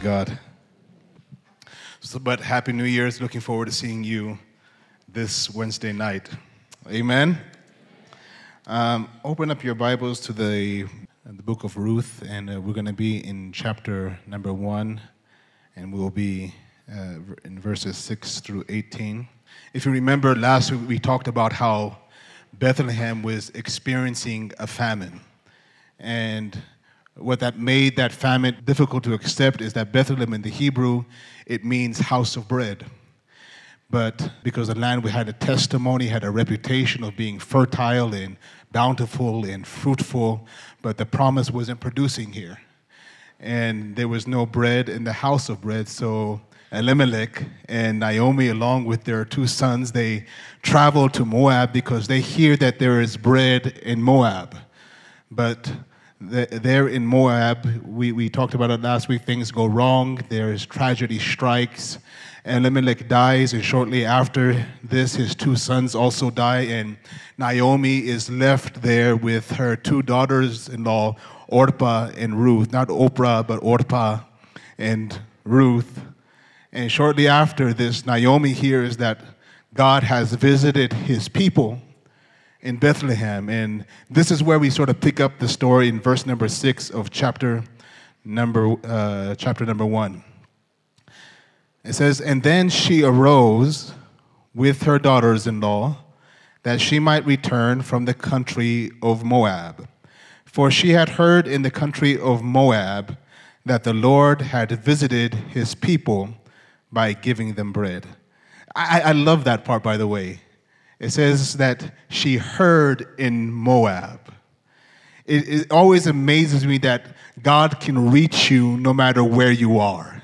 God. So, but Happy New Year's. Looking forward to seeing you this Wednesday night. Amen. Um, open up your Bibles to the, the book of Ruth, and uh, we're going to be in chapter number one, and we'll be uh, in verses 6 through 18. If you remember, last week we talked about how Bethlehem was experiencing a famine. And what that made that famine difficult to accept is that Bethlehem in the Hebrew, it means house of bread. But because the land we had a testimony, had a reputation of being fertile and bountiful and fruitful, but the promise wasn't producing here. And there was no bread in the house of bread, so Elimelech and Naomi, along with their two sons, they travel to Moab because they hear that there is bread in Moab. But there in Moab, we, we talked about it last week, things go wrong, there is tragedy strikes. And Elimelech dies, and shortly after this, his two sons also die, and Naomi is left there with her two daughters in law, Orpah and Ruth. Not Oprah, but Orpah and Ruth. And shortly after this, Naomi hears that God has visited his people in Bethlehem. And this is where we sort of pick up the story in verse number six of chapter number, uh, chapter number one. It says, And then she arose with her daughters in law that she might return from the country of Moab. For she had heard in the country of Moab that the Lord had visited his people by giving them bread. I, I love that part, by the way. It says that she heard in Moab. It, it always amazes me that God can reach you no matter where you are.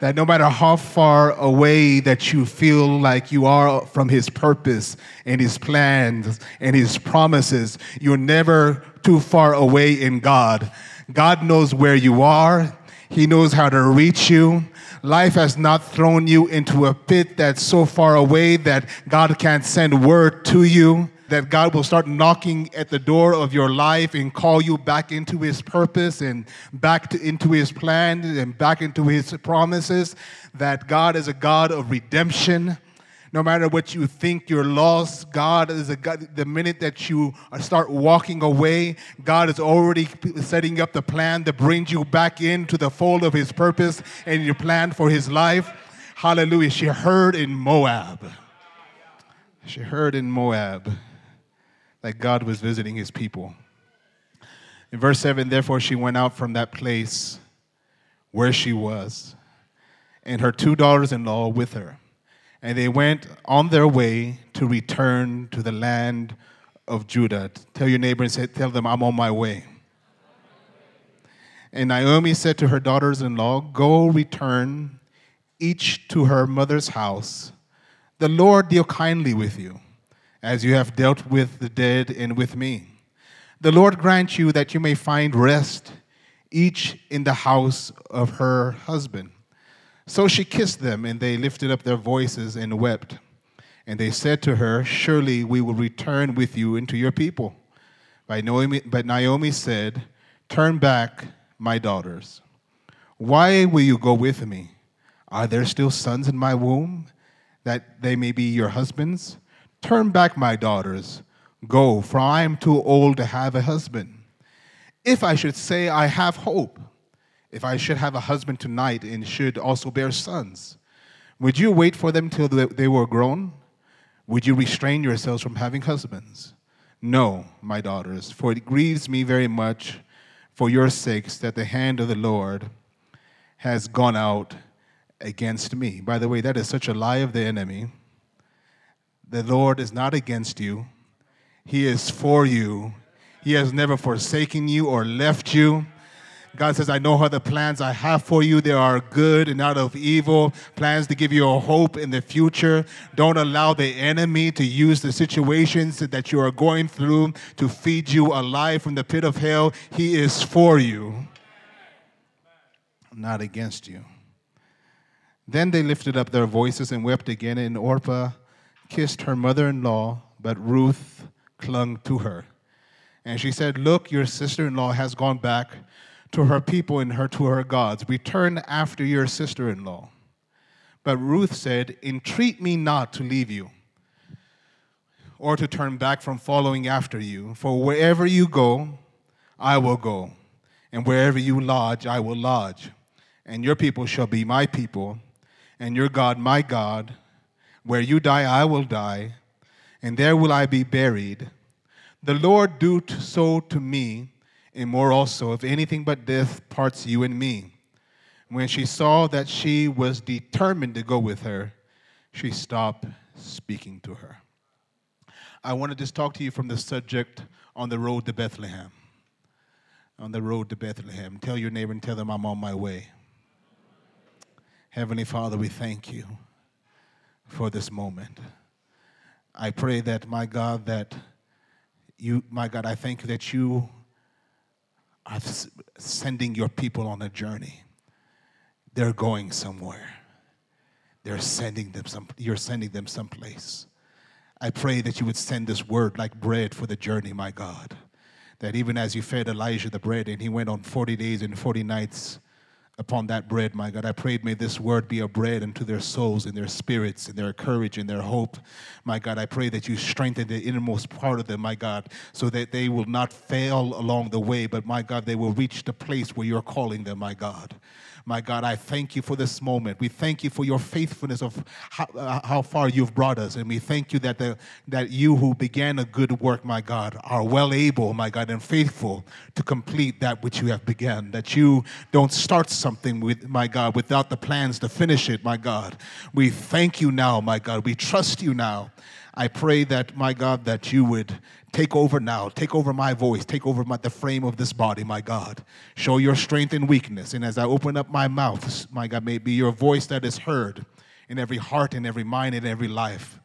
That no matter how far away that you feel like you are from His purpose and His plans and His promises, you're never too far away in God. God knows where you are, He knows how to reach you, Life has not thrown you into a pit that's so far away that God can't send word to you, that God will start knocking at the door of your life and call you back into His purpose and back to, into His plan and back into His promises, that God is a God of redemption no matter what you think you're lost, God is a God. The minute that you start walking away, God is already setting up the plan that brings you back into the fold of His purpose and your plan for His life. Hallelujah. She heard in Moab. She heard in Moab that God was visiting His people. In verse 7, therefore she went out from that place where she was, and her two daughters in law with her and they went on their way to return to the land of Judah. Tell your neighbor and say, tell them I'm on my way. And Naomi said to her daughters in law, Go return each to her mother's house. The Lord deal kindly with you, as you have dealt with the dead and with me. The Lord grant you that you may find rest, each in the house of her husband. So she kissed them, and they lifted up their voices and wept. And they said to her, Surely we will return with you into your people. But Naomi, but Naomi said, Turn back, my daughters. Why will you go with me? Are there still sons in my womb, that they may be your husbands? Turn back, my daughters. Go, for I am too old to have a husband. If I should say I have hope, if I should have a husband tonight and should also bear sons, would you wait for them till they were grown? Would you restrain yourselves from having husbands? No, my daughters, for it grieves me very much for your sakes that the hand of the Lord has gone out against me. By the way, that is such a lie of the enemy. The Lord is not against you, He is for you. He has never forsaken you or left you. God says, I know how the plans I have for you. They are good and not of evil, plans to give you a hope in the future. Don't allow the enemy to use the situations that you are going through to feed you alive from the pit of hell. He is for you, not against you. Then they lifted up their voices and wept again, and Orpah kissed her mother in law, but Ruth clung to her. And she said, Look, your sister in law has gone back to her people and her to her gods, Return after your sister in law. But Ruth said, Entreat me not to leave you or to turn back from following after you. For wherever you go, I will go, and wherever you lodge, I will lodge. And your people shall be my people, and your God my God. Where you die, I will die, and there will I be buried. The Lord do so to me, and more also, if anything but death parts you and me. When she saw that she was determined to go with her, she stopped speaking to her. I want to just talk to you from the subject on the road to Bethlehem. On the road to Bethlehem. Tell your neighbor and tell them I'm on my way. Heavenly Father, we thank you for this moment. I pray that, my God, that you, my God, I thank you that you are sending your people on a journey. They're going somewhere. They're sending them some, you're sending them someplace. I pray that you would send this word like bread for the journey, my God. That even as you fed Elijah the bread and he went on 40 days and 40 nights upon that bread, my God. I prayed, may this word be a bread unto their souls and their spirits and their courage and their hope. My God, I pray that you strengthen the innermost part of them, my God, so that they will not fail along the way, but my God, they will reach the place where you're calling them, my God. My God, I thank you for this moment. We thank you for your faithfulness of how, uh, how far you've brought us. And we thank you that, the, that you who began a good work, my God, are well able, my God, and faithful to complete that which you have begun. That you don't start something with, my God, without the plans to finish it, my God. We thank you now, my God. We trust you now. I pray that, my God, that you would take over now. Take over my voice. Take over my, the frame of this body, my God. Show your strength and weakness. And as I open up my mouth, my God, may be your voice that is heard in every heart, in every mind, in every life.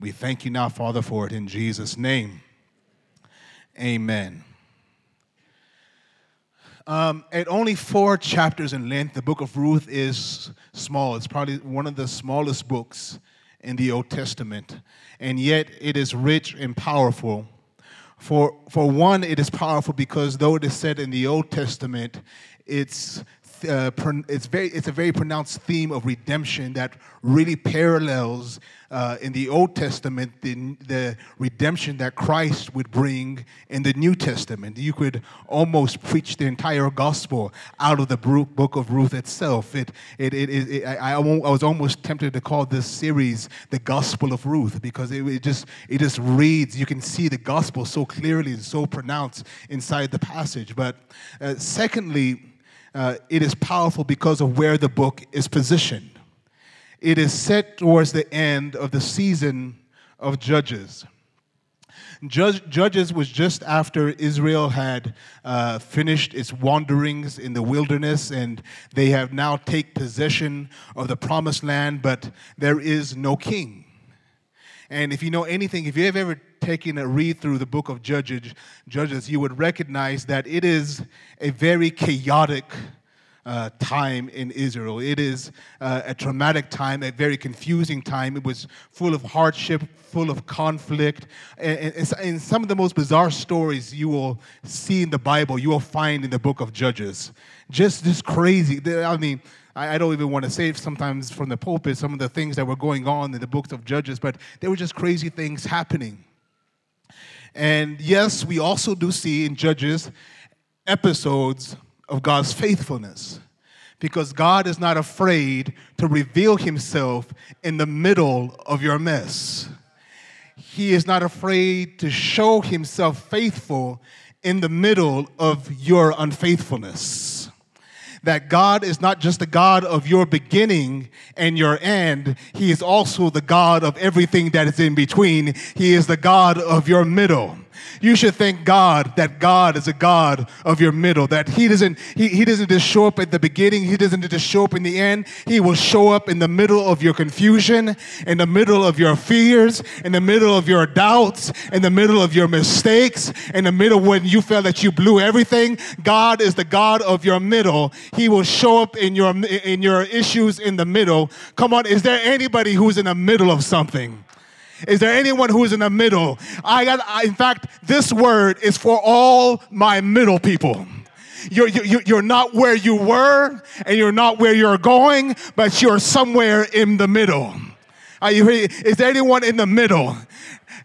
We thank you now, Father, for it in Jesus' name. Amen. Um, at only four chapters in length, the book of Ruth is small. It's probably one of the smallest books in the Old Testament, and yet it is rich and powerful. For, for one, it is powerful because though it is said in the Old Testament, it's uh, it's, very, it's a very pronounced theme of redemption that really parallels uh, in the Old Testament the, the redemption that Christ would bring in the New Testament. You could almost preach the entire gospel out of the book of Ruth itself. It, it, it, it I, I, was almost tempted to call this series the Gospel of Ruth because it, it, just, it just reads, you can see the gospel so clearly and so pronounced inside the passage. But uh, secondly, uh, it is powerful because of where the book is positioned. It is set towards the end of the season of Judges. Judge, Judges was just after Israel had uh, finished its wanderings in the wilderness, and they have now take possession of the promised land, but there is no king. And if you know anything, if you've ever taken a read through the book of Judges, Judges, you would recognize that it is a very chaotic uh, time in Israel. It is uh, a traumatic time, a very confusing time. It was full of hardship, full of conflict. And, and, and, some of the most bizarre stories you will see in the Bible, you will find in the book of Judges. Just, this crazy. I mean, I, I don't even want to say sometimes from the pulpit some of the things that were going on in the books of Judges, but there were just crazy things happening. And yes, we also do see in Judges episodes of God's faithfulness because God is not afraid to reveal himself in the middle of your mess. He is not afraid to show himself faithful in the middle of your unfaithfulness that God is not just the God of your beginning and your end, He is also the God of everything that is in between. He is the God of your middle you should thank God that God is a God of your middle, that He doesn't, he, he doesn't just show up at the beginning, He doesn't just show up in the end. He will show up in the middle of your confusion, in the middle of your fears, in the middle of your doubts, in the middle of your mistakes, in the middle when you felt that you blew everything. God is the God of your middle. He will show up in your in your issues in the middle. Come on, is there anybody who's in the middle of something? Is there anyone who is in the middle? I got, I, in fact, this word is for all my middle people. You're, you're, you're not where you were and you're not where you're going, but you're somewhere in the middle. Are you, is there anyone in the middle?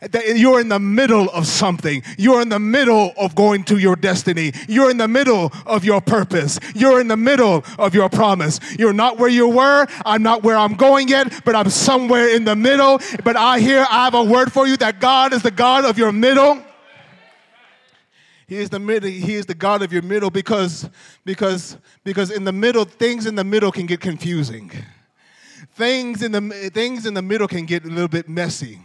That you're in the middle of something. You're in the middle of going to your destiny. You're in the middle of your purpose. You're in the middle of your promise. You're not where you were. I'm not where I'm going yet, but I'm somewhere in the middle. But I hear I have a word for you that God is the God of your middle. He is the middle. He is the God of your middle because because because in the middle things in the middle can get confusing. Things in the things in the middle can get a little bit messy.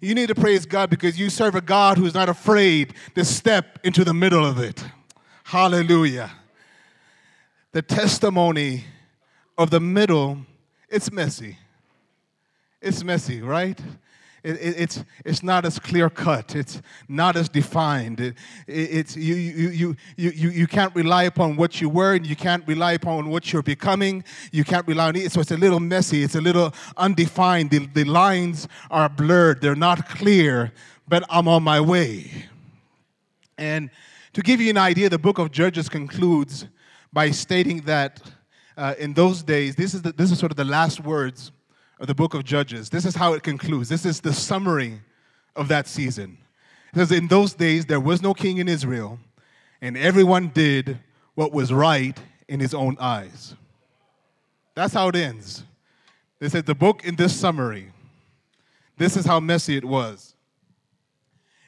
You need to praise God because you serve a God who's not afraid to step into the middle of it. Hallelujah. The testimony of the middle, it's messy. It's messy, right? It, it, it's, it's not as clear cut. It's not as defined. It, it's, you, you, you, you, you, can't rely upon what you were and you can't rely upon what you're becoming. You can't rely on it. So it's a little messy. It's a little undefined. The, the lines are blurred. They're not clear, but I'm on my way. And to give you an idea, the book of Judges concludes by stating that uh, in those days, this is, the, this is sort of the last words of the book of Judges. This is how it concludes. This is the summary of that season. It says, In those days, there was no king in Israel, and everyone did what was right in his own eyes. That's how it ends. They said, The book in this summary, this is how messy it was.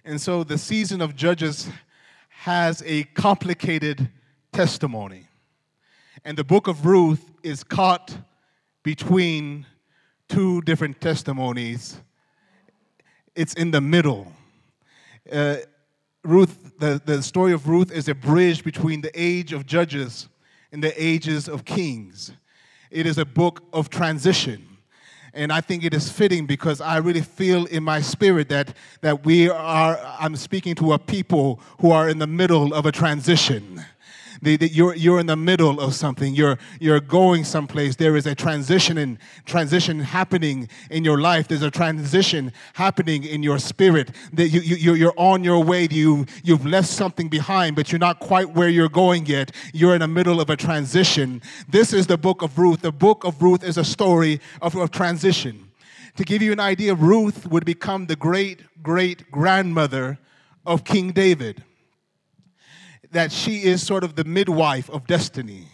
And so the season of Judges has a complicated testimony. And the book of Ruth is caught between two different testimonies. It's in the middle. Uh, Ruth, the, the story of Ruth is a bridge between the age of judges and the ages of kings. It is a book of transition. And I think it is fitting because I really feel in my spirit that, that we are, I'm speaking to a people who are in the middle of a transition you're, you're in the middle of something. You're, you're going someplace. There is a transition and transition happening in your life. There's a transition happening in your spirit. That you, you, you're on your way. You, you've left something behind, but you're not quite where you're going yet. You're in the middle of a transition. This is the book of Ruth. The book of Ruth is a story of, of transition. To give you an idea, Ruth would become the great great grandmother of King David that she is sort of the midwife of destiny,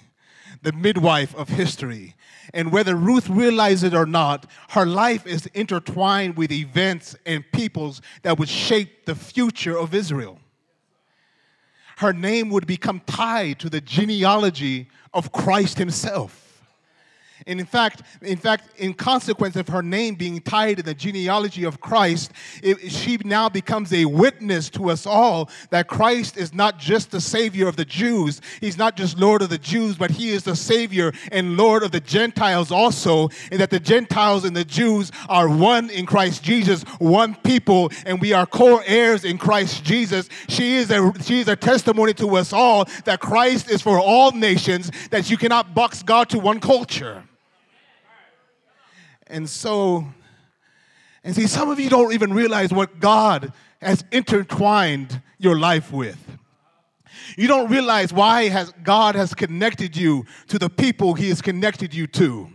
the midwife of history. And whether Ruth realizes it or not, her life is intertwined with events and peoples that would shape the future of Israel. Her name would become tied to the genealogy of Christ himself. And in fact, in fact, in consequence of her name being tied to the genealogy of Christ, it, she now becomes a witness to us all that Christ is not just the Savior of the Jews. He's not just Lord of the Jews, but He is the Savior and Lord of the Gentiles also, and that the Gentiles and the Jews are one in Christ Jesus, one people, and we are co-heirs in Christ Jesus. She is a she is a testimony to us all that Christ is for all nations. That you cannot box God to one culture. And so, and see, some of you don't even realize what God has intertwined your life with. You don't realize why has God has connected you to the people he has connected you to.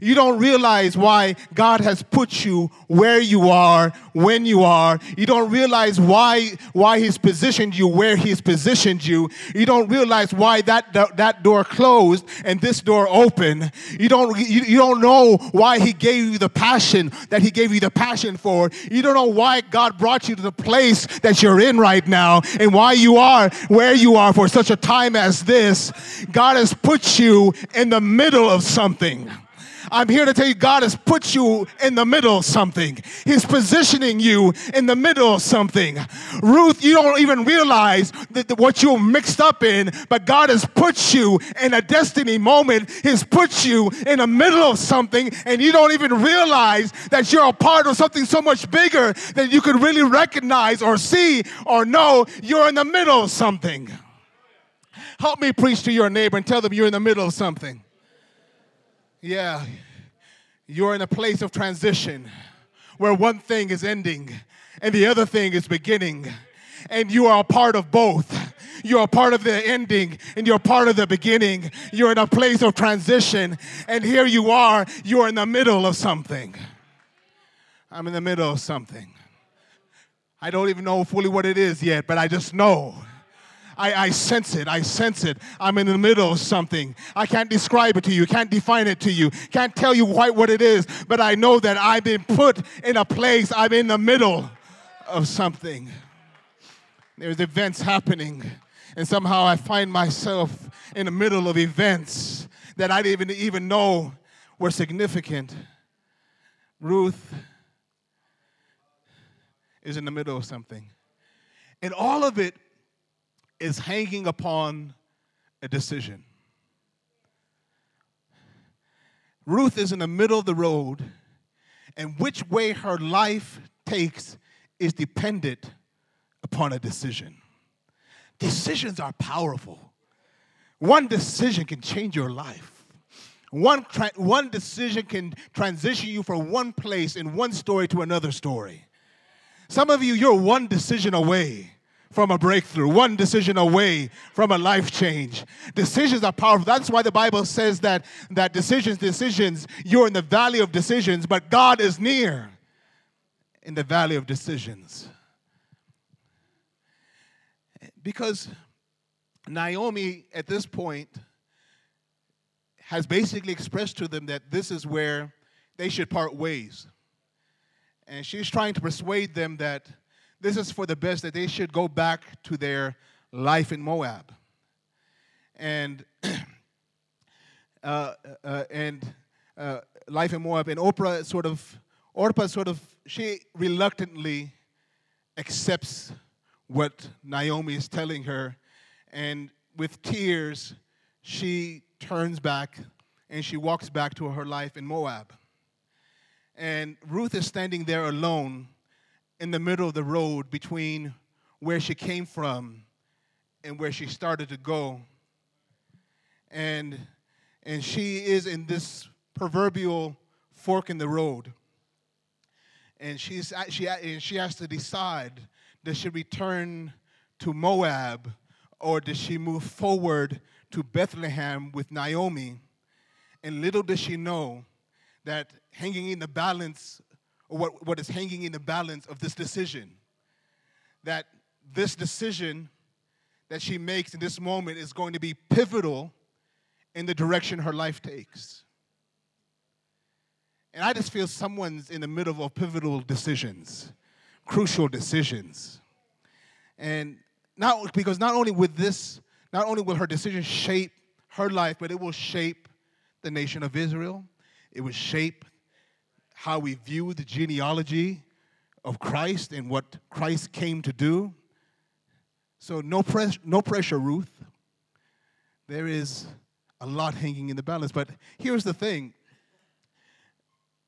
You don't realize why God has put you where you are, when you are. You don't realize why, why He's positioned you where He's positioned you. You don't realize why that, that, that door closed and this door open. You don't, you, you don't know why He gave you the passion that He gave you the passion for. You don't know why God brought you to the place that you're in right now and why you are where you are for such a time as this. God has put you in the middle of something. I'm here to tell you God has put you in the middle of something. He's positioning you in the middle of something. Ruth, you don't even realize that what you're mixed up in, but God has put you in a destiny moment. He's put you in the middle of something, and you don't even realize that you're a part of something so much bigger that you could really recognize or see or know you're in the middle of something. Help me preach to your neighbor and tell them you're in the middle of something. Yeah, you're in a place of transition where one thing is ending and the other thing is beginning, and you are a part of both You're a part of the ending and you're part of the beginning. You're in a place of transition. And here you are, you're in the middle of something. I'm in the middle of something. I don't even know fully what it is yet, but I just know. I, I, sense it. I sense it. I'm in the middle of something. I can't describe it to you, can't define it to you, can't tell you quite what it is, but I know that I've been put in a place, I'm in the middle of something. There's events happening, and somehow I find myself in the middle of events that I didn't even, even know were significant. Ruth is in the middle of something. And all of it is hanging upon a decision. Ruth is in the middle of the road, and which way her life takes is dependent upon a decision. Decisions are powerful. One decision can change your life. One, tra- one decision can transition you from one place in one story to another story. Some of you, you're one decision away from a breakthrough, one decision away from a life change. Decisions are powerful. That's why the Bible says that, that decisions, decisions, you're in the valley of decisions, but God is near in the valley of decisions. Because Naomi, at this point, has basically expressed to them that this is where they should part ways. And she's trying to persuade them that this is for the best, that they should go back to their life in Moab. And, uh, uh, and uh, life in Moab. And Oprah sort of, Orpah sort of, she reluctantly accepts what Naomi is telling her. And with tears, she turns back and she walks back to her life in Moab. And Ruth is standing there alone in the middle of the road between where she came from and where she started to go. And, and she is in this proverbial fork in the road. And she's, she, and she has to decide does she return to Moab or does she move forward to Bethlehem with Naomi? And little does she know that hanging in the balance, or what, what is hanging in the balance of this decision, that this decision that she makes in this moment is going to be pivotal in the direction her life takes. And I just feel someone's in the middle of pivotal decisions, crucial decisions. And not because not only with this, not only will her decision shape her life, but it will shape the nation of Israel. It will shape how we view the genealogy of Christ and what Christ came to do. So, no, press, no pressure, Ruth. There is a lot hanging in the balance. But here's the thing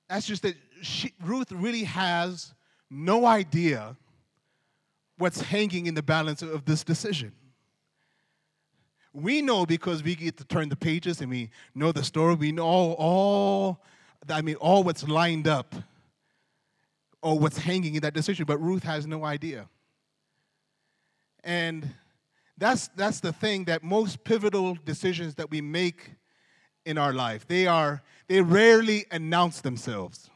that's just that she, Ruth really has no idea what's hanging in the balance of this decision. We know because we get to turn the pages and we know the story. We know all, all I mean, all what's lined up or what's hanging in that decision, but Ruth has no idea. And that's, that's the thing that most pivotal decisions that we make in our life, they are, they rarely announce themselves.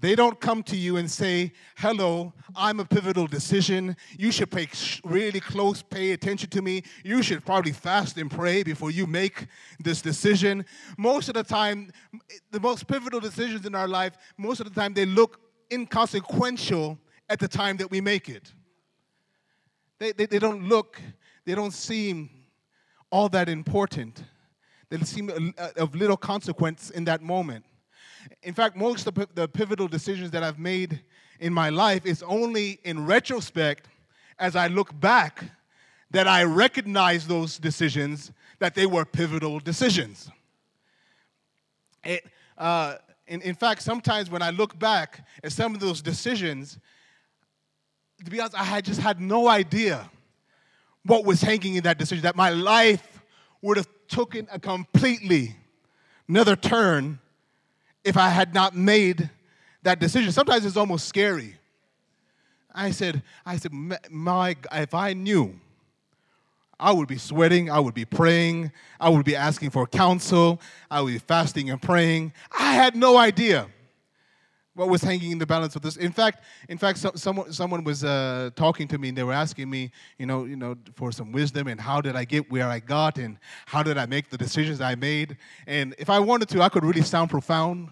They don't come to you and say, Hello, I'm a pivotal decision. You should pay really close pay attention to me. You should probably fast and pray before you make this decision. Most of the time, the most pivotal decisions in our life, most of the time, they look inconsequential at the time that we make it. They, they, they don't look, they don't seem all that important. They seem of little consequence in that moment. In fact, most of the pivotal decisions that I've made in my life is only in retrospect as I look back that I recognize those decisions that they were pivotal decisions. It, uh, in, in fact, sometimes when I look back at some of those decisions, to be honest, I had just had no idea what was hanging in that decision, that my life would have taken a completely another turn if I had not made that decision. Sometimes it's almost scary. I said, I said, my, if I knew I would be sweating, I would be praying, I would be asking for counsel, I would be fasting and praying. I had no idea what was hanging in the balance of this. In fact, in fact, so, someone someone was uh, talking to me and they were asking me, you know, you know, for some wisdom and how did I get where I got and how did I make the decisions I made. And if I wanted to, I could really sound profound.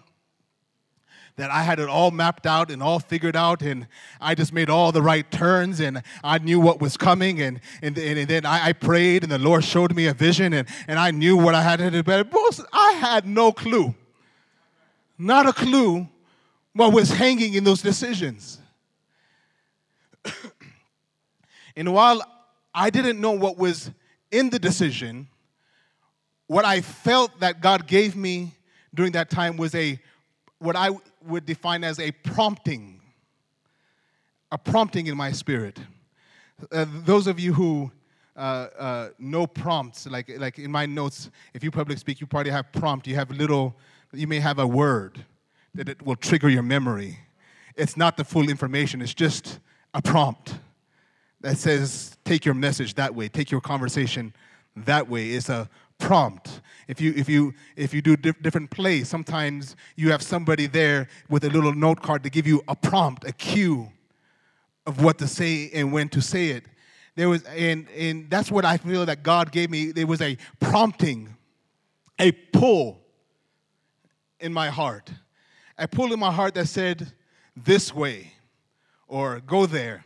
That I had it all mapped out and all figured out, and I just made all the right turns, and I knew what was coming, and, and, and then I, I prayed, and the Lord showed me a vision, and, and I knew what I had to do But I had no clue, not a clue what was hanging in those decisions. and while I didn't know what was in the decision, what I felt that God gave me during that time was a what I would define as a prompting, a prompting in my spirit. Uh, those of you who uh, uh, know prompts, like like in my notes, if you public speak, you probably have prompt. You have little. You may have a word that it will trigger your memory. It's not the full information, it's just a prompt that says, take your message that way, take your conversation that way. It's a prompt. If you, if you, if you do diff- different plays, sometimes you have somebody there with a little note card to give you a prompt, a cue of what to say and when to say it. There was, and, and that's what I feel that God gave me. There was a prompting, a pull in my heart. I pulled in my heart that said, this way, or go there.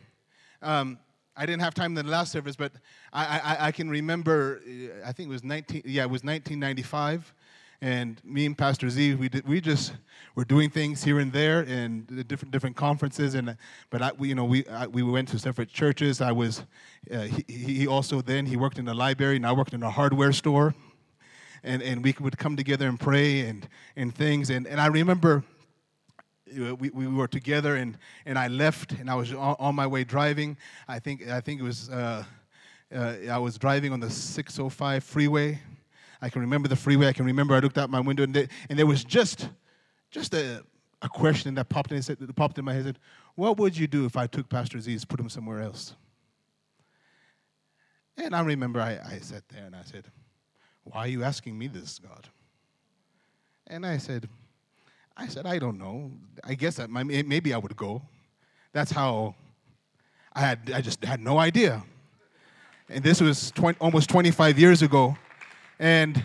Um, I didn't have time in the last service, but I, I, I, can remember, uh, I think it was 19, yeah, it was 1995. And me and Pastor Z, we, did, we just were doing things here and there and different different conferences. And but I, we, you know, we I, we went to separate churches. I was, uh, he, he also then he worked in the library, and I worked in a hardware store. And and we would come together and pray and and things. And and I remember we, we were together and, and I left and I was on, on my way driving. I think, I think it was, uh, uh, I was driving on the 605 freeway. I can remember the freeway. I can remember I looked out my window and, and there was just, just a, a question that popped in, that popped in my head. Said, What would you do if I took Pastor Z's, put him somewhere else? And I remember I, I sat there and I said, Why are you asking me this, God? And I said, I said, I don't know. I guess I, maybe I would go. That's how I had, I just had no idea. And this was 20, almost 25 years ago. And,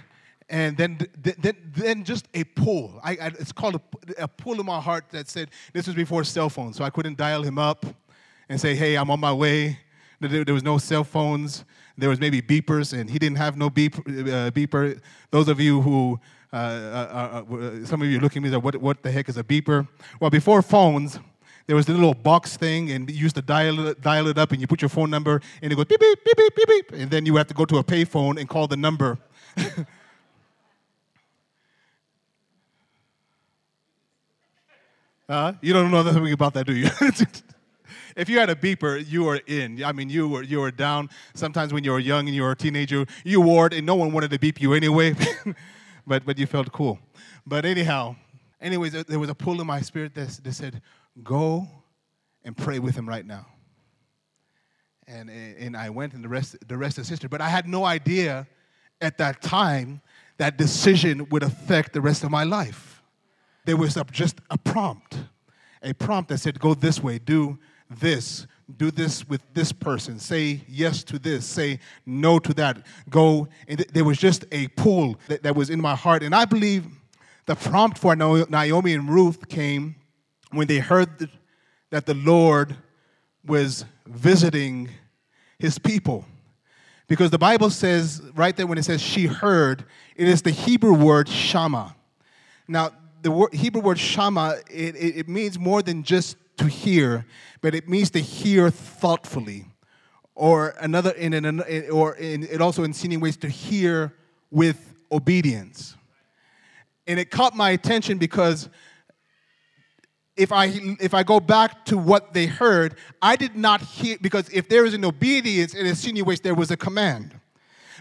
and then, then, then just a pull. I, I, it's called a, a pull in my heart that said, this was before cell phones, so I couldn't dial him up and say, hey, I'm on my way. There, there was no cell phones. There was maybe beepers, and he didn't have no beep, uh, beeper. Those of you who Uh, uh, uh, some of you are looking at me, what, what the heck is a beeper? Well, before phones, there was the little box thing, and you used to dial it, dial it up, and you put your phone number, and it goes beep, beep, beep, beep, beep, beep, and then you have to go to a payphone and call the number. uh, you don't know nothing about that, do you? if you had a beeper, you were in. I mean, you were you were down. Sometimes when you were young and you were a teenager, you wore it, and no one wanted to beep you anyway. but, but you felt cool. But anyhow, anyways, there was a pull in my spirit that, that said, go and pray with him right now. And, and I went, and the rest, the rest is history. But I had no idea at that time that decision would affect the rest of my life. There was a, just a prompt, a prompt that said, go this way, do this, do this with this person, say yes to this, say no to that, go. And th- there was just a pull that, that was in my heart. And I believe the prompt for Naomi and Ruth came when they heard that the Lord was visiting his people. Because the Bible says, right there when it says she heard, it is the Hebrew word shama. Now, the Hebrew word shama, it, it, it means more than just to hear, but it means to hear thoughtfully. Or another, in an, or in, it also insinuates to hear with obedience. And it caught my attention because if I if I go back to what they heard, I did not hear because if there is an obedience, it insinuates there was a command.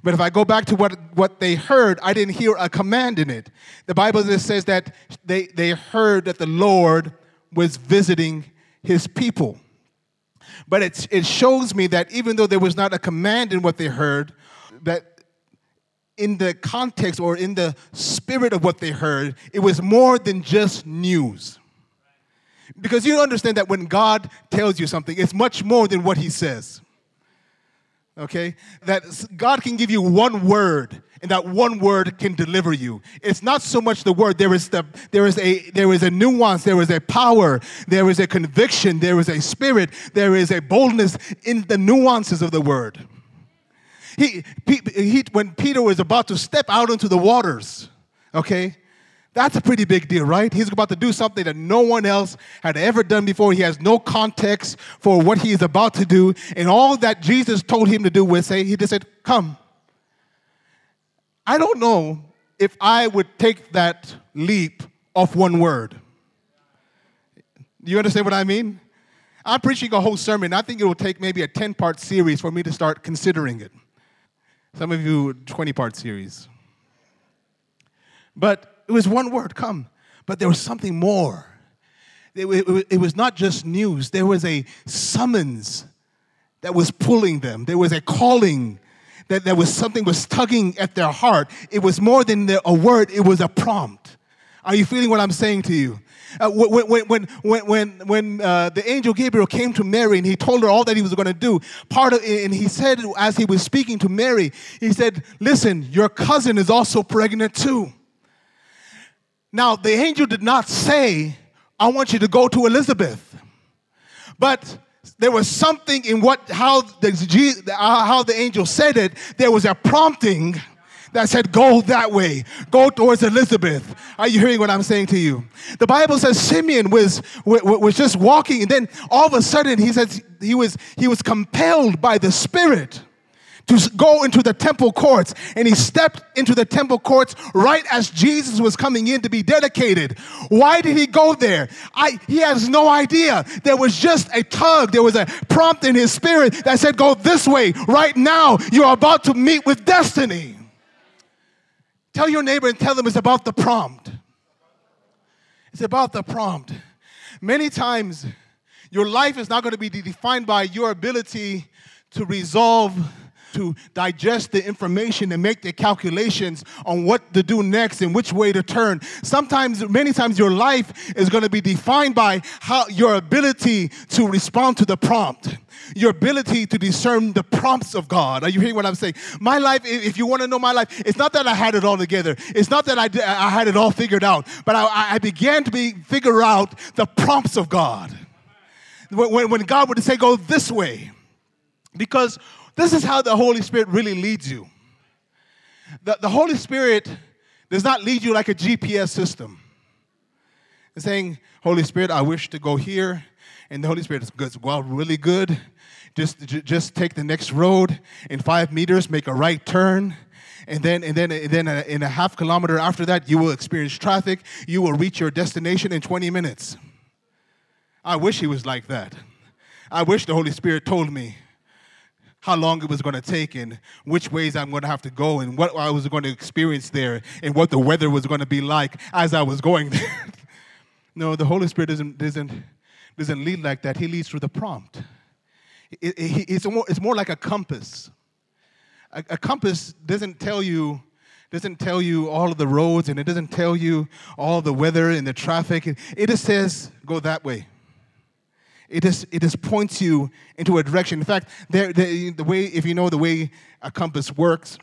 But if I go back to what, what they heard, I didn't hear a command in it. The Bible just says that they, they heard that the Lord was visiting his people. But it, it shows me that even though there was not a command in what they heard, that in the context or in the spirit of what they heard, it was more than just news. Because you understand that when God tells you something, it's much more than what He says. Okay? That God can give you one word, and that one word can deliver you. It's not so much the word. There is the there is a there is a nuance. There is a power. There is a conviction. There is a spirit. There is a boldness in the nuances of the word. He, he, he when Peter was about to step out into the waters, okay, that's a pretty big deal, right? He's about to do something that no one else had ever done before. He has no context for what he is about to do. And all that Jesus told him to do was say, He just said, Come. I don't know if I would take that leap off one word. Do you understand what I mean? I'm preaching a whole sermon. I think it will take maybe a 10 part series for me to start considering it. Some of you, 20 part series. But it was one word, come. But there was something more. It, was not just news, there was a summons that was pulling them, there was a calling. That there was something was tugging at their heart. It was more than a word, it was a prompt. Are you feeling what I'm saying to you? Uh, when when, when, when, when uh, the angel Gabriel came to Mary and he told her all that he was going to do, part of and he said as he was speaking to Mary, he said, "Listen, your cousin is also pregnant too." Now, the angel did not say, I want you to go to Elizabeth. But there was something in what how the, how the angel said it. There was a prompting that said, Go that way, go towards Elizabeth. Are you hearing what I'm saying to you? The Bible says Simeon was, was just walking, and then all of a sudden he says he was, he was compelled by the Spirit to go into the temple courts. And he stepped into the temple courts right as Jesus was coming in to be dedicated. Why did he go there? I, he has no idea. There was just a tug, there was a prompt in his spirit that said, Go this way. Right now, you're about to meet with destiny. Tell your neighbor and tell them it's about the prompt. It's about the prompt. Many times, your life is not going to be defined by your ability to resolve to digest the information and make the calculations on what to do next and which way to turn. Sometimes, many times, your life is going to be defined by how your ability to respond to the prompt your ability to discern the prompts of God. Are you hearing what I'm saying? My life, if you want to know my life, it's not that I had it all together. It's not that I, I had it all figured out, but I, I began to be, figure out the prompts of God. When, when God would say, go this way. Because this is how the Holy Spirit really leads you. The, the Holy Spirit does not lead you like a GPS system. It's saying, Holy Spirit, I wish to go here. And the Holy Spirit is good. well, really good. Just, just take the next road in five meters, make a right turn. And then, and then, and then uh, in a half kilometer after that, you will experience traffic. You will reach your destination in 20 minutes. I wish he was like that. I wish the Holy Spirit told me how long it was going to take and which ways I'm going to have to go and what I was going to experience there and what the weather was going to be like as I was going there. no, the Holy Spirit doesn't, doesn't, doesn't lead like that. He leads through the prompt. It, it, it's, more, it's more like a compass. A, a compass doesn't tell you doesn't tell you all of the roads and it doesn't tell you all the weather and the traffic. It just says, go that way. It just, it just points you into a direction. In fact, there, the, the way, if you know the way a compass works,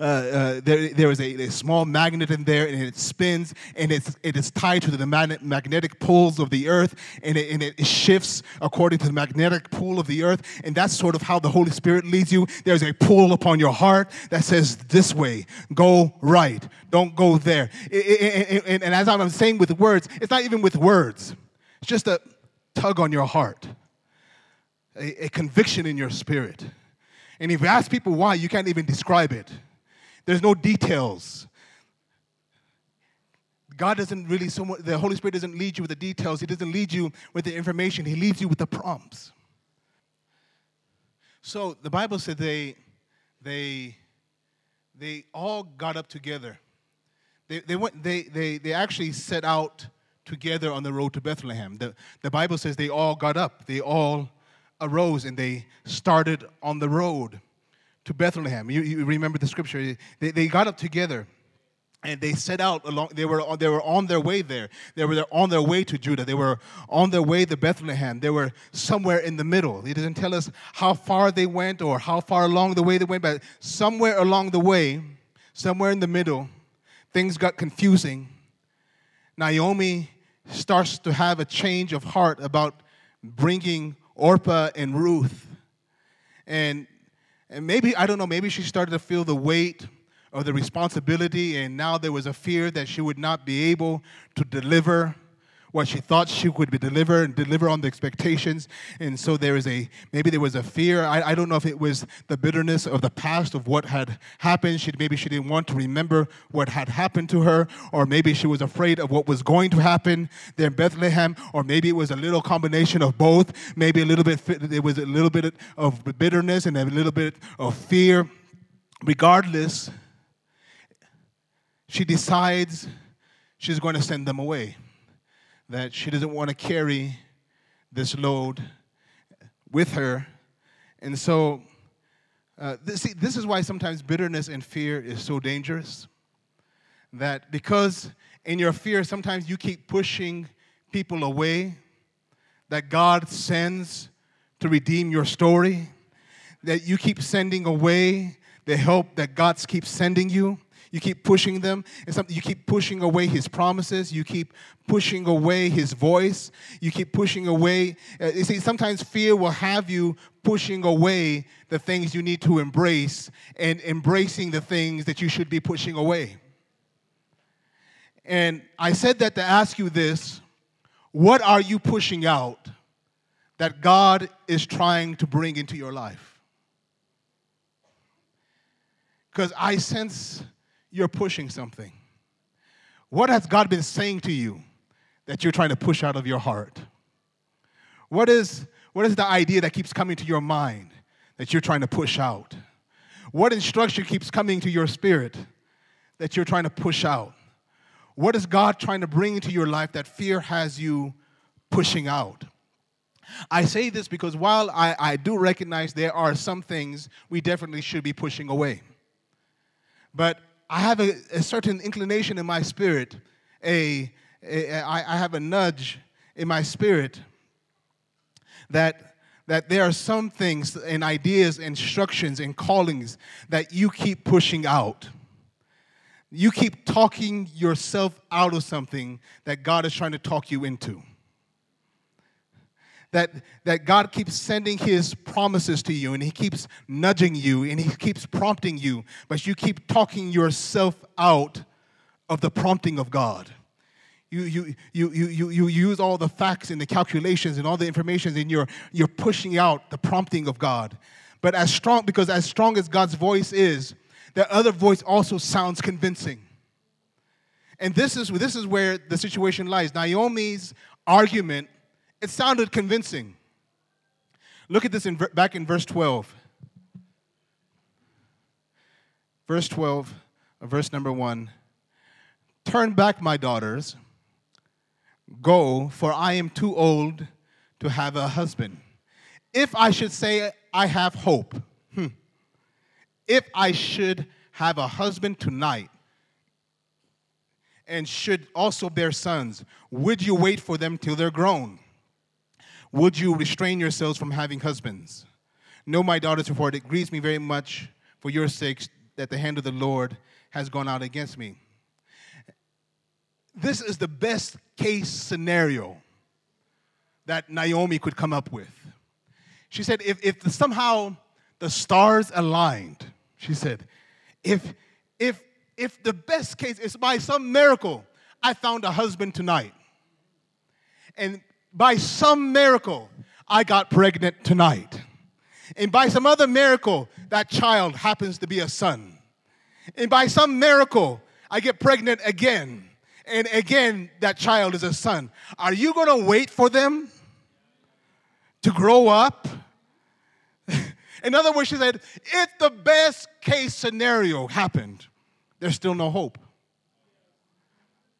uh, uh, there, there is a, a, small magnet in there and it spins and it's, it is tied to the magnet, magnetic poles of the earth and it, and it shifts according to the magnetic pull of the earth. And that's sort of how the Holy Spirit leads you. There's a pull upon your heart that says, This way, go right, don't go there. and, and as I'm saying with words, it's not even with words, it's just a tug on your heart, a, a conviction in your spirit. And if you ask people why, you can't even describe it. There's no details. God doesn't really so much, the Holy Spirit doesn't lead you with the details. He doesn't lead you with the information. He leads you with the prompts. So the Bible said they they they all got up together. They, they went they, they they actually set out together on the road to Bethlehem. The, the Bible says they all got up. They all arose and they started on the road to Bethlehem. You, you remember the scripture. They, they got up together and they set out along they were they were on their way there they were on their way to judah they were on their way to bethlehem they were somewhere in the middle it doesn't tell us how far they went or how far along the way they went but somewhere along the way somewhere in the middle things got confusing naomi starts to have a change of heart about bringing orpah and ruth. And and maybe i don't know maybe she started to feel the weight of the responsibility, and now there was a fear that she would not be able to deliver what she thought she would be deliver and deliver on the expectations. And so there is a maybe there was a fear. I, I don't know if it was the bitterness of the past of what had happened. She maybe she didn't want to remember what had happened to her, or maybe she was afraid of what was going to happen there in Bethlehem, or maybe it was a little combination of both. Maybe a little bit there was a little bit of bitterness and a little bit of fear. Regardless she decides she's going to send them away, that she doesn't want to carry this load with her. And so, uh, this, see, this is why sometimes bitterness and fear is so dangerous. That because in your fear, sometimes you keep pushing people away that God sends to redeem your story, that you keep sending away the help that God keeps sending you. You keep pushing them, and something you keep pushing away His promises. You keep pushing away His voice. You keep pushing away. Uh, you see, sometimes fear will have you pushing away the things you need to embrace and embracing the things that you should be pushing away. And I said that to ask you this what are you pushing out that God is trying to bring into your life? Because I sense you're pushing something. What has God been saying to you that you're trying to push out of your heart? What is, what is the idea that keeps coming to your mind that you're trying to push out? What instruction keeps coming to your spirit that you're trying to push out? What is God trying to bring into your life that fear has you pushing out? I say this because while I, I do recognize there are some things we definitely should be pushing away, but I have a, a certain inclination in my spirit, a, a, a I, I have a nudge in my spirit that that there are some things and ideas, instructions, and callings that you keep pushing out. You keep talking yourself out of something that God is trying to talk you into that, that God keeps sending his promises to you and he keeps nudging you and he keeps prompting you, but you keep talking yourself out of the prompting of God. You, you, you, you, you, you use all the facts and the calculations and all the information and you're, you're pushing out the prompting of God. But as strong, because as strong as God's voice is, that other voice also sounds convincing. And this is, this is where the situation lies. Naomi's argument it sounded convincing. Look at this in, back in verse 12. Verse 12, verse number 1. Turn back, my daughters. Go, for I am too old to have a husband. If I should say I have hope, hmm. if I should have a husband tonight and should also bear sons, would you wait for them till they're grown? Would you restrain yourselves from having husbands? No, my daughters, report, it grieves me very much for your sakes that the hand of the Lord has gone out against me. This is the best case scenario that Naomi could come up with. She said, if, if somehow the stars aligned, she said, if, if, if the best case is by some miracle, I found a husband tonight. And by some miracle, I got pregnant tonight. And by some other miracle, that child happens to be a son. And by some miracle, I get pregnant again. And again, that child is a son. Are you going to wait for them to grow up? In other words, she said, if the best case scenario happened, there's still no hope.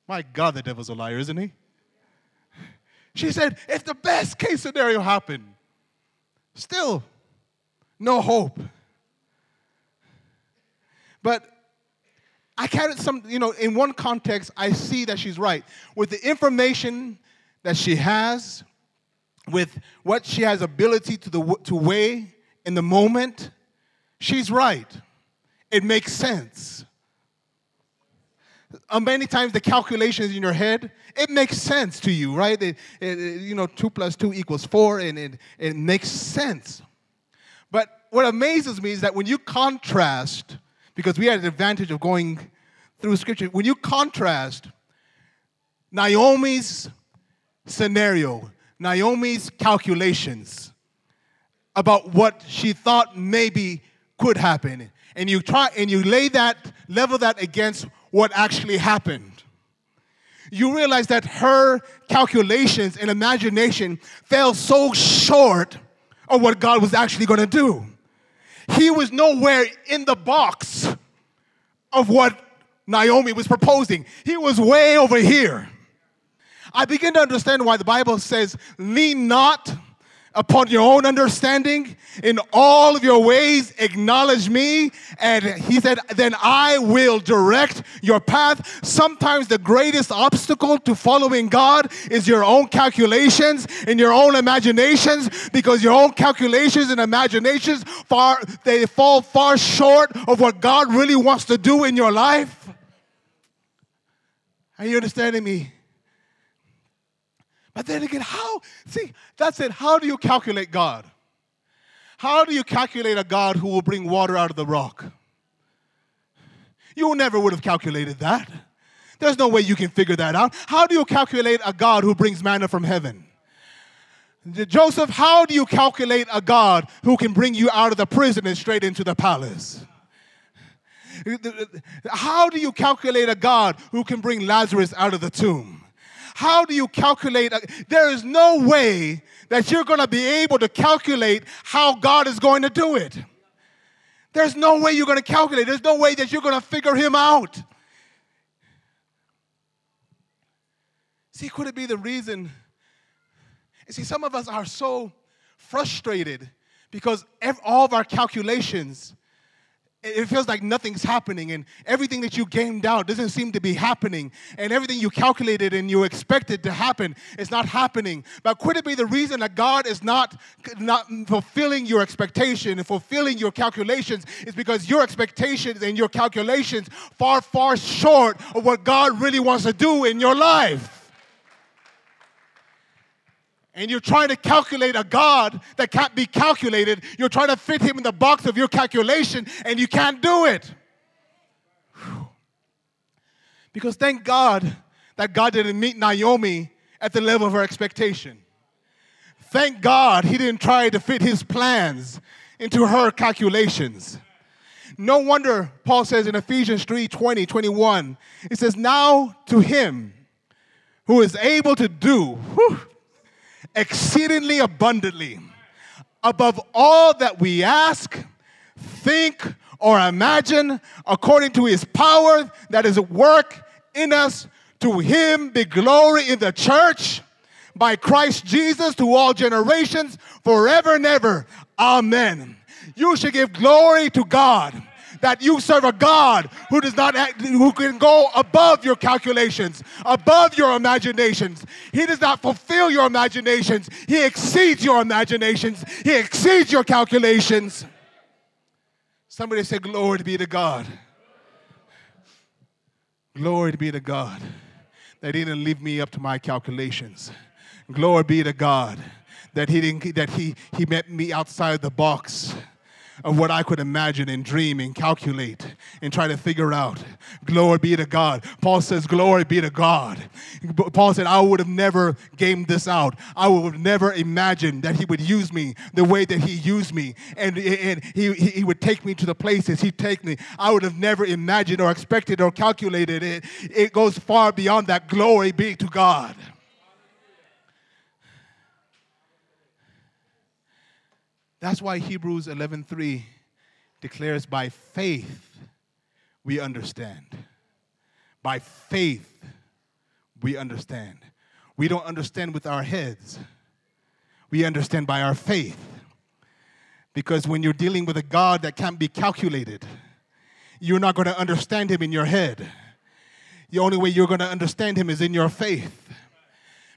My God, the devil's a liar, isn't he? She said, if the best case scenario happened, Still, no hope. But I can't, some, you know, in one context, I see that she's right. With the information that she has, with what she has ability to, the, to weigh in the moment, she's right. It makes sense. Uh, many times the calculations in your head, it makes sense to you, right? It, it, you know, two plus two equals four, and it, it makes sense. But what amazes me is that when you contrast, because we had the advantage of going through scripture, when you contrast Naomi's scenario, Naomi's calculations about what she thought maybe could happen, and you try and you lay that, level that against what actually happened, you realize that her calculations and imagination fell so short of what God was actually going to do. He was nowhere in the box of what Naomi was proposing, he was way over here. I begin to understand why the Bible says, lean not upon your own understanding. In all of your ways, acknowledge me. And he said, Then I will direct your path. Sometimes the greatest obstacle to following God is your own calculations and your own imaginations, because your own calculations and imaginations far they fall far short of what God really wants to do in your life. Are you understanding me? But then again, how? See, that's it. How do you calculate God? How do you calculate a God who will bring water out of the rock? You never would have calculated that. There's no way you can figure that out. How do you calculate a God who brings manna from heaven? Joseph, how do you calculate a God who can bring you out of the prison and straight into the palace? How do you calculate a God who can bring Lazarus out of the tomb? How do you calculate? There is no way that you're going to be able to calculate how God is going to do it. There's no way you're going to calculate. There's no way that you're going to figure him out. See, could it be the reason? see, some of us are so frustrated because all of our calculations it feels like nothing's happening and everything that you gamed out doesn't seem to be happening. And everything you calculated and you expected to happen is not happening. But could it be the reason that god is not not fulfilling your expectation and fulfilling your calculations is because your expectations and your calculations far far short of what god really wants to do in your life and you're trying to calculate a God that can't be calculated. You're trying to fit him in the box of your calculation, and you can't do it. Because thank God that God didn't meet Naomi at the level of her expectation. Thank God he didn't try to fit his plans into her calculations. No wonder Paul says in Ephesians 3 20, 21, it says, Now to him who is able to do, whew, exceedingly abundantly above all that we ask, think, or imagine, according to his power that is at work in us. To him be glory in the church by Christ Jesus to all generations, forever and ever. Amen. You should give glory to God that you serve a God who does not act, who can go above your calculations, above your imaginations. He does not fulfill your imaginations. He exceeds your imaginations. He exceeds your calculations. Somebody say, Glory be to God. Glory be to God that He didn't leave me up to my calculations. Glory be to God that He didn't that He He met me outside the box of what I could imagine and dream and calculate and try to figure out. Glory be to God. Paul says, Glory be to God. Paul said, I would have never gamed this out. I would have never imagined that he would use me the way that he used me and, and he, he would take me to the places he take me. I would have never imagined or expected or calculated it. It goes far beyond that. Glory be to God. That's why Hebrews 11:3 declares by faith we understand. By faith we understand. We don't understand with our heads. We understand by our faith. Because when you're dealing with a God that can't be calculated, you're not going to understand him in your head. The only way you're going to understand him is in your faith.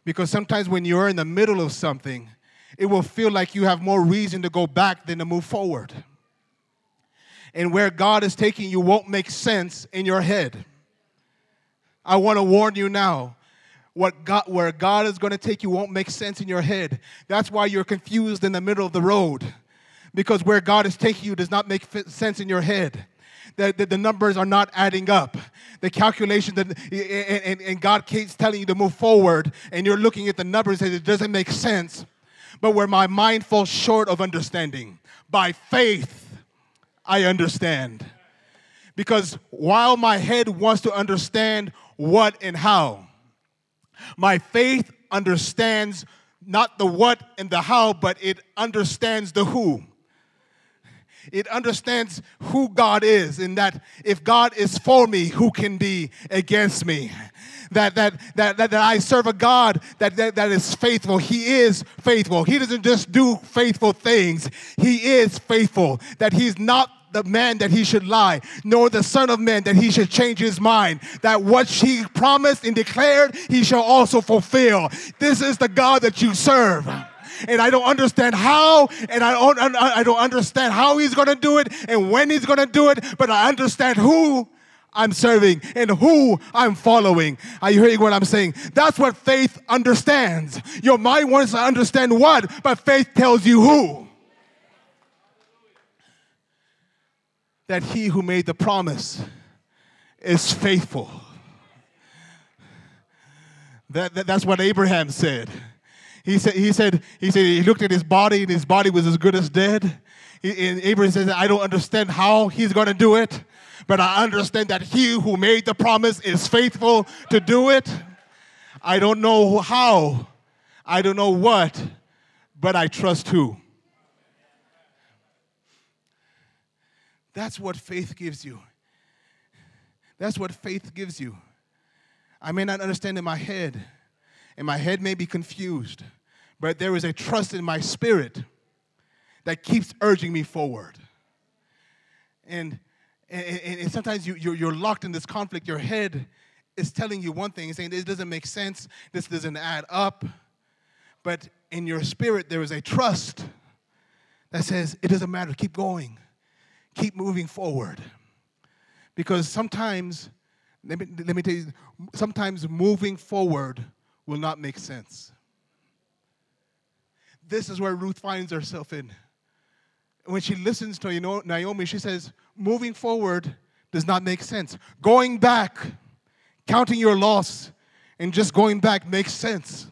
Because sometimes when you're in the middle of something, it will feel like you have more reason to go back than to move forward. And where God is taking you won't make sense in your head. I want to warn you now. What God, where God is going to take you won't make sense in your head. That's why you're confused in the middle of the road. Because where God is taking you does not make sense in your head. The, the, numbers are not adding up. The calculations, that, and, and God keeps telling you to move forward, and you're looking at the numbers and it doesn't make sense. But where my mind falls short of understanding, by faith, I understand. Because while my head wants to understand what and how, my faith understands not the what and the how, but it understands the who. It understands who God is, and that if God is for me, who can be against me? That, that, that, that, I serve a God that, that, that is faithful. He is faithful. He doesn't just do faithful things, He is faithful. That He's not the man that he should lie, nor the Son of Man that he should change his mind. That what he promised and declared, he shall also fulfill. This is the God that you serve and I don't understand how, and I don't, I don't understand how he's going to do it and when he's going to do it, but I understand who I'm serving and who I'm following. Are you hearing what I'm saying? That's what faith understands. Your mind wants to understand what, but faith tells you who. That he who made the promise is faithful. That, that, that's what Abraham said. He said, he said, he said, he looked at his body and his body was as good as dead. And Abraham says, I don't understand how he's going to do it, but I understand that he who made the promise is faithful to do it. I don't know how, I don't know what, but I trust who. That's what faith gives you. That's what faith gives you. I may not understand in my head and my head may be confused, but there is a trust in my spirit that keeps urging me forward. And, and, and sometimes you, you're, you're locked in this conflict. Your head is telling you one thing, saying this doesn't make sense, this doesn't add up. But in your spirit, there is a trust that says it doesn't matter, keep going, keep moving forward. Because sometimes, let me, let me tell you, sometimes moving forward will not make sense. This is where Ruth finds herself in. When she listens to Naomi, she says, moving forward does not make sense. Going back, counting your loss, and just going back makes sense.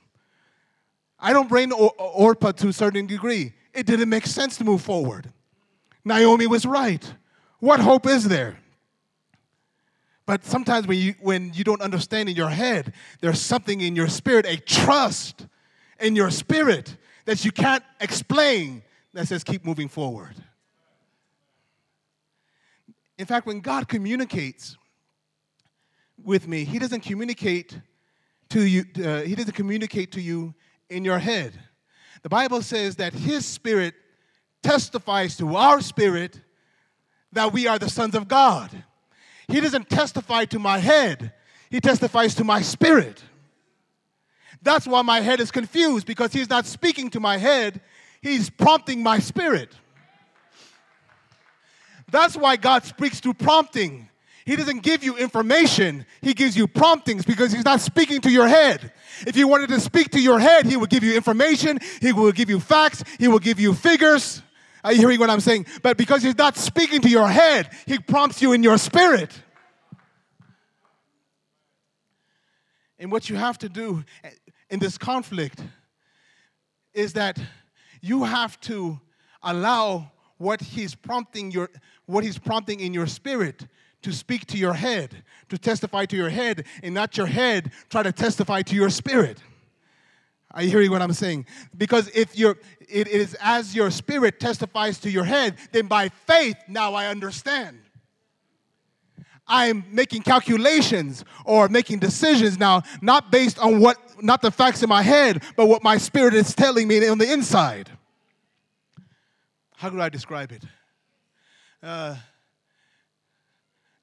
I don't blame Orpah to a certain degree. It didn't make sense to move forward. Naomi was right. What hope is there? But sometimes when you, when you don't understand in your head, there's something in your spirit, a trust in your spirit that you can't explain that says keep moving forward. In fact, when God communicates with me, He doesn't communicate to you, uh, He doesn't communicate to you in your head. The Bible says that His Spirit testifies to our spirit that we are the sons of God. He doesn't testify to my head, he testifies to my spirit. That's why my head is confused because he's not speaking to my head, he's prompting my spirit. That's why God speaks through prompting. He doesn't give you information, He gives you promptings because He's not speaking to your head. If He wanted to speak to your head, He would give you information, He will give you facts, He will give you figures. Are you hearing what I'm saying? But because he's not speaking to your head, he prompts you in your spirit. And what you have to do in this conflict is that you have to allow what he's prompting your what he's prompting in your spirit to speak to your head, to testify to your head, and not your head try to testify to your spirit. Are you hearing what I'm saying? Because if you're, it is as your spirit testifies to your head, then by faith, now I understand. I'm making calculations or making decisions now, not based on what, not the facts in my head, but what my spirit is telling me on the inside. how could I describe it? Uh,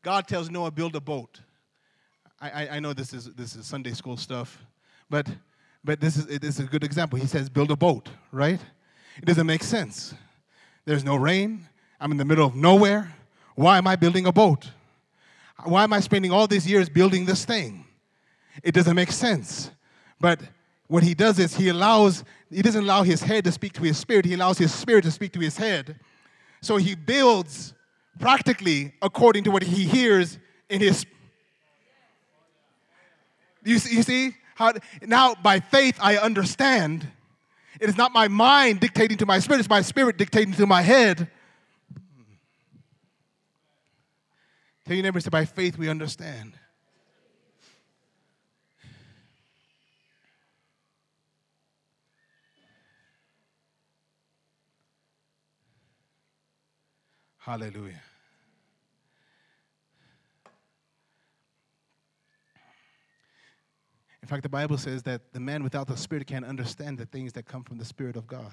God tells Noah, build a boat. I, I, I, know this is, this is Sunday school stuff, but, but this, is, this is a good example. He says, build a boat, right? It doesn't make sense. There's no rain. I'm in the middle of nowhere. Why am I building a boat? Why am I spending all these years building this thing? It doesn't make sense. But what he does is he allows, he doesn't allow his head to speak to his spirit, he allows his spirit to speak to his head. So he builds practically according to what he hears in his. You, see, you see? How, now, by faith, I understand. It is not my mind dictating to my spirit, it's my spirit dictating to my head. Tell your neighbors that by faith we understand. Hallelujah. In fact, the Bible says that the man without the Spirit can't understand the things that come from the Spirit of God.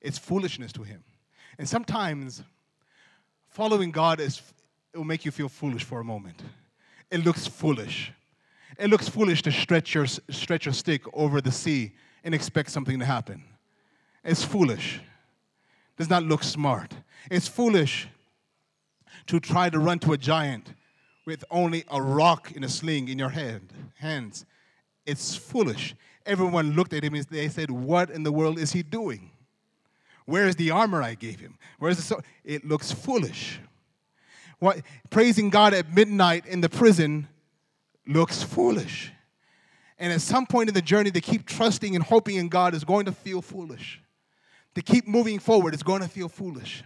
It's foolishness to him. And sometimes following God is it will make you feel foolish for a moment. It looks foolish. It looks foolish to stretch your stretch your stick over the sea and expect something to happen. It's foolish. Does not look smart. It's foolish to try to run to a giant with only a rock in a sling in your hand, hands. It's foolish. Everyone looked at him and they said, What in the world is he doing? Where is the armor I gave him? Where's the sword? It looks foolish. What, praising God at midnight in the prison looks foolish. And at some point in the journey, they keep trusting and hoping in God is going to feel foolish. To keep moving forward is going to feel foolish.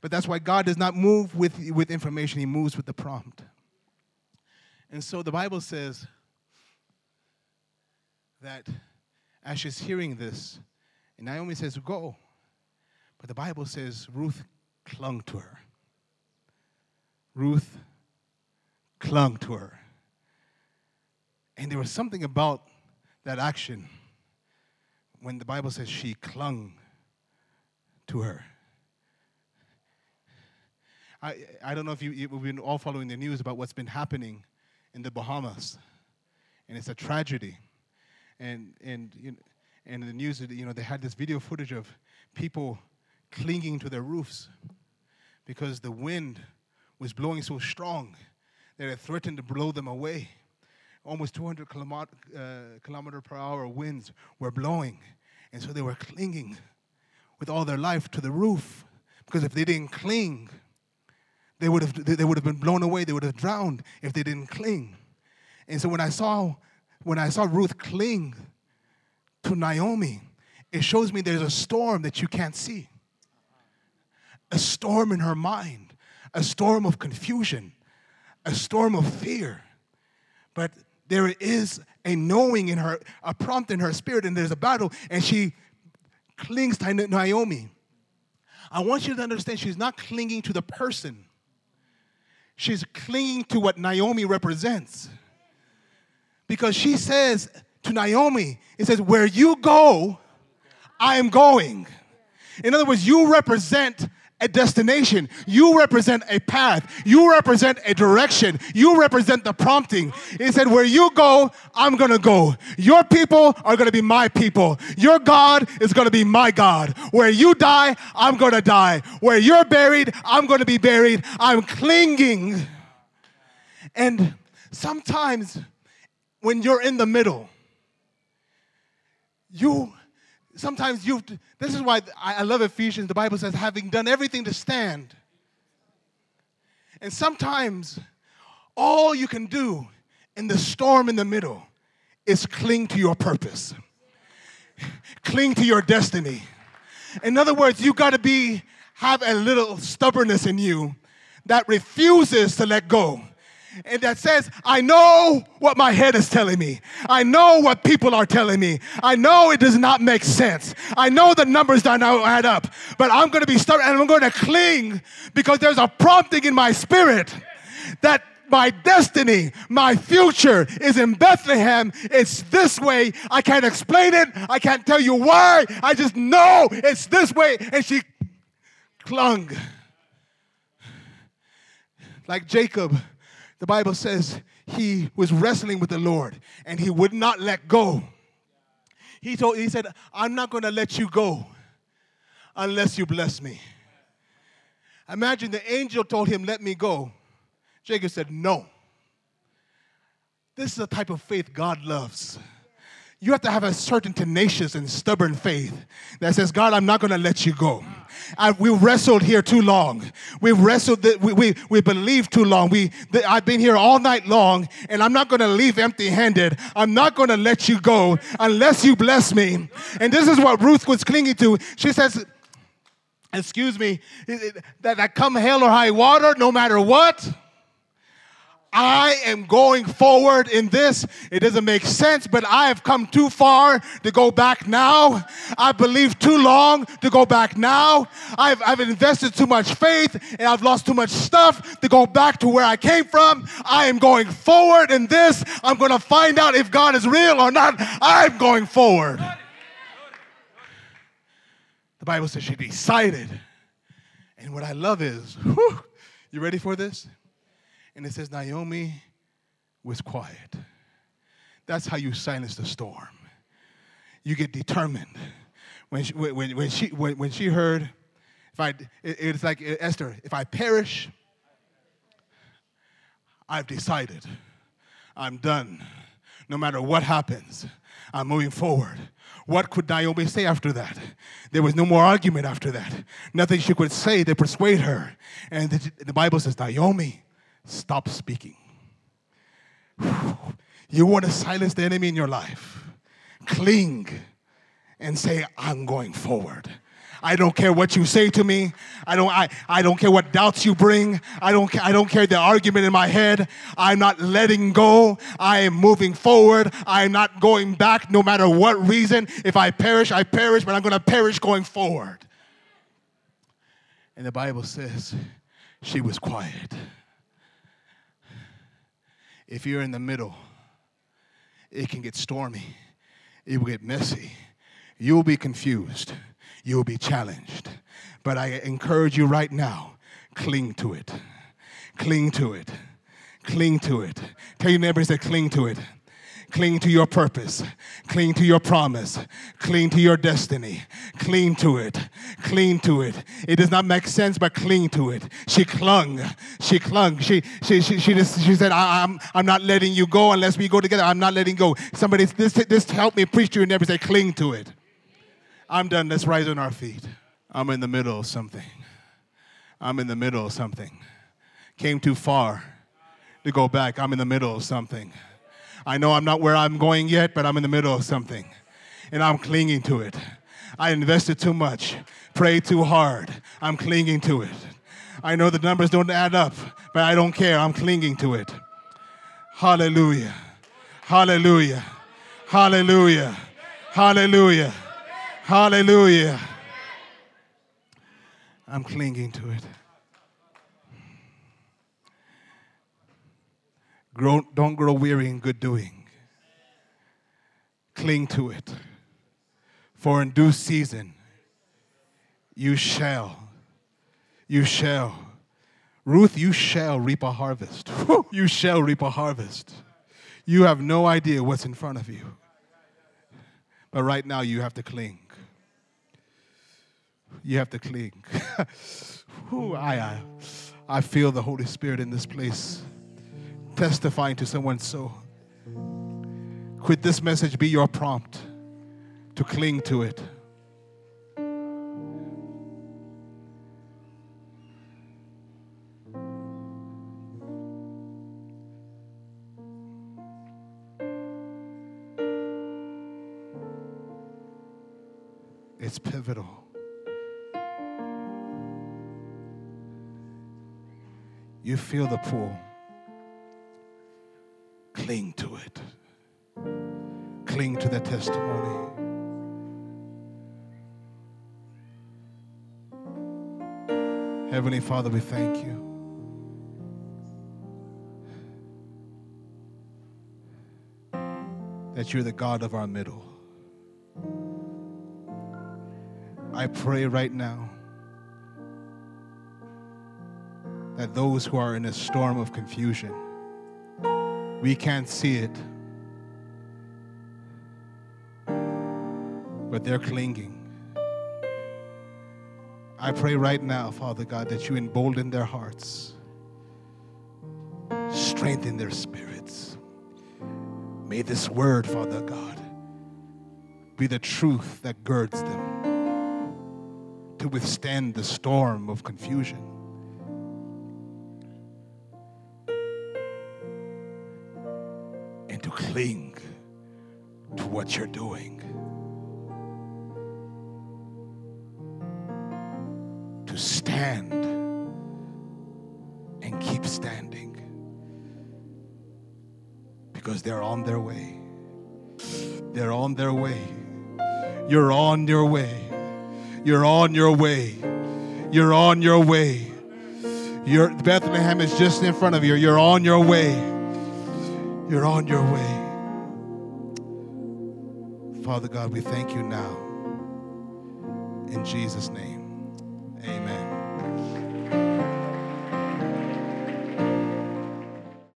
But that's why God does not move with, with information, He moves with the prompt. And so the Bible says that as she's hearing this, and Naomi says, Go. But the Bible says Ruth clung to her. Ruth clung to her. And there was something about that action when the Bible says she clung to her. I, I don't know if you, you've been all following the news about what's been happening in the Bahamas. And it's a tragedy. And, and, you know, and the news, you know, they had this video footage of people clinging to their roofs because the wind was blowing so strong that it threatened to blow them away. Almost 200 kilometer, uh, kilometer per hour winds were blowing. And so they were clinging with all their life to the roof because if they didn't cling, they would have, they would have been blown away. They would have drowned if they didn't cling. And so when I saw, when I saw Ruth cling to Naomi, it shows me there's a storm that you can't see. A storm in her mind, a storm of confusion, a storm of fear. But there is a knowing in her, a prompt in her spirit, and there's a battle, and she clings to Naomi. I want you to understand she's not clinging to the person she's clinging to what Naomi represents. Because she says to Naomi, it says, Where you go, I am going. In other words, you represent a destination. You represent a path. You represent a direction. You represent the prompting. He said, Where you go, I'm going to go. Your people are going to be my people. Your God is going to be my God. Where you die, I'm going to die. Where you're buried, I'm going to be buried. I'm clinging. And sometimes when you're in the middle, you sometimes you have this is why I love Ephesians. The Bible says, having done everything to stand. And sometimes all you can do in the storm in the middle is cling to your purpose, cling to your destiny. In other words, you got to be have a little stubbornness in you that refuses to let go and that says, I know what my head is telling me. I know what people are telling me. I know it does not make sense. I know the numbers don't add up, but I'm going to be stubborn and I'm going to cling because there's a prompting in my spirit that my destiny, my future is in Bethlehem. It's this way. I can't explain it. I can't tell you why. I just know it's this way. And she clung. Like Jacob, the Bible says he was wrestling with the Lord and he would not let go. He told he said, "I'm not going to let you go unless you bless me." Imagine the angel told him, Let me go. Jacob said, No. This is the type of faith God loves. You have to have a certain tenacious and stubborn faith that says, God, I'm not going to let you go. I, we wrestled here too long. We've wrestled, the, we, we, we believed too long. We, the, I've been here all night long, and I'm not going to leave empty handed. I'm not going to let you go unless you bless me. And this is what Ruth was clinging to. She says, excuse me, that, that come hell or high water, no matter what, I am going forward in this. It doesn't make sense, but I have come too far to go back now. I believed too long to go back now. I've, I've invested too much faith and I've lost too much stuff to go back to where I came from. I am going forward in this. I'm going to find out if God is real or not. I'm going forward. The Bible says she decided. And what I love is, whew, you ready for this? And it says Naomi was quiet. That's how you silence the storm. You get determined. When she, when, when she, when, when she heard, if I, it, it's like Esther, if I perish, I've decided. I'm done. No matter what happens, I'm moving forward. What could Naomi say after that? There was no more argument after that. Nothing she could say to persuade her. And the, the Bible says, Naomi, stop speaking. You want to silence the enemy in your life. Cling and say, I'm going forward. I don't care what you say to me. I don't, I, I don't care what doubts you bring. I don't, I don't care the argument in my head. I'm not letting go. I am moving forward. I'm not going back no matter what reason. If I perish, I perish, but I'm going to perish going forward. And the Bible says she was quiet. If you're in the middle, it can get stormy, it will get messy, you'll be confused you'll be challenged. But I encourage you right now cling to it. Cling to it. Cling to it. Tell your neighbors that cling to it. Cling to your purpose. Cling to your promise. Cling to your destiny. Cling to it. Cling to it. It does not make sense, but cling to it. She clung. She clung. She she she, she just she said, I, am I'm, I'm not letting you go unless we go together. I'm not letting go. Somebody this this help me preach to your neighbor. Say, cling to it. I'm done. Let's rise on our feet. I'm in the middle of something. I'm in the middle of something. Came too far to go back. I'm in the middle of something. I know I'm not where I'm going yet, but I'm in the middle of something. And I'm clinging to it. I invested too much, prayed too hard. I'm clinging to it. I know the numbers don't add up, but I don't care. I'm clinging to it. Hallelujah. Hallelujah. Hallelujah. Hallelujah. Hallelujah. I'm clinging to it. Grow, don't grow weary in good doing. Cling to it. For in due season, you shall, you shall. Ruth, you shall reap a harvest. you shall reap a harvest. You have no idea what's in front of you. But right now, you have to cling you have to cling. I, I, I feel the Holy Spirit in this place testifying to someone so. Could this message be your prompt to cling to it? It's pivotal. you feel the pull, Cling to it. Cling to that testimony. Heavenly Father, we thank you. That you're the God of our middle. I pray right now that those who are in a storm of confusion, we can't see it, but they're clinging. I pray right now, Father God, that you embolden their hearts, strengthen their spirits. May this word, Father God, be the truth that girds them to withstand the storm of confusion. Cling to what you're doing. To stand and keep standing because they're on their way. They're on their way. You're on your way. You're on your way. You're on your way. Your Bethlehem is just in front of you. You're on your way. You're on your way. Father God, we thank you now. In Jesus' name.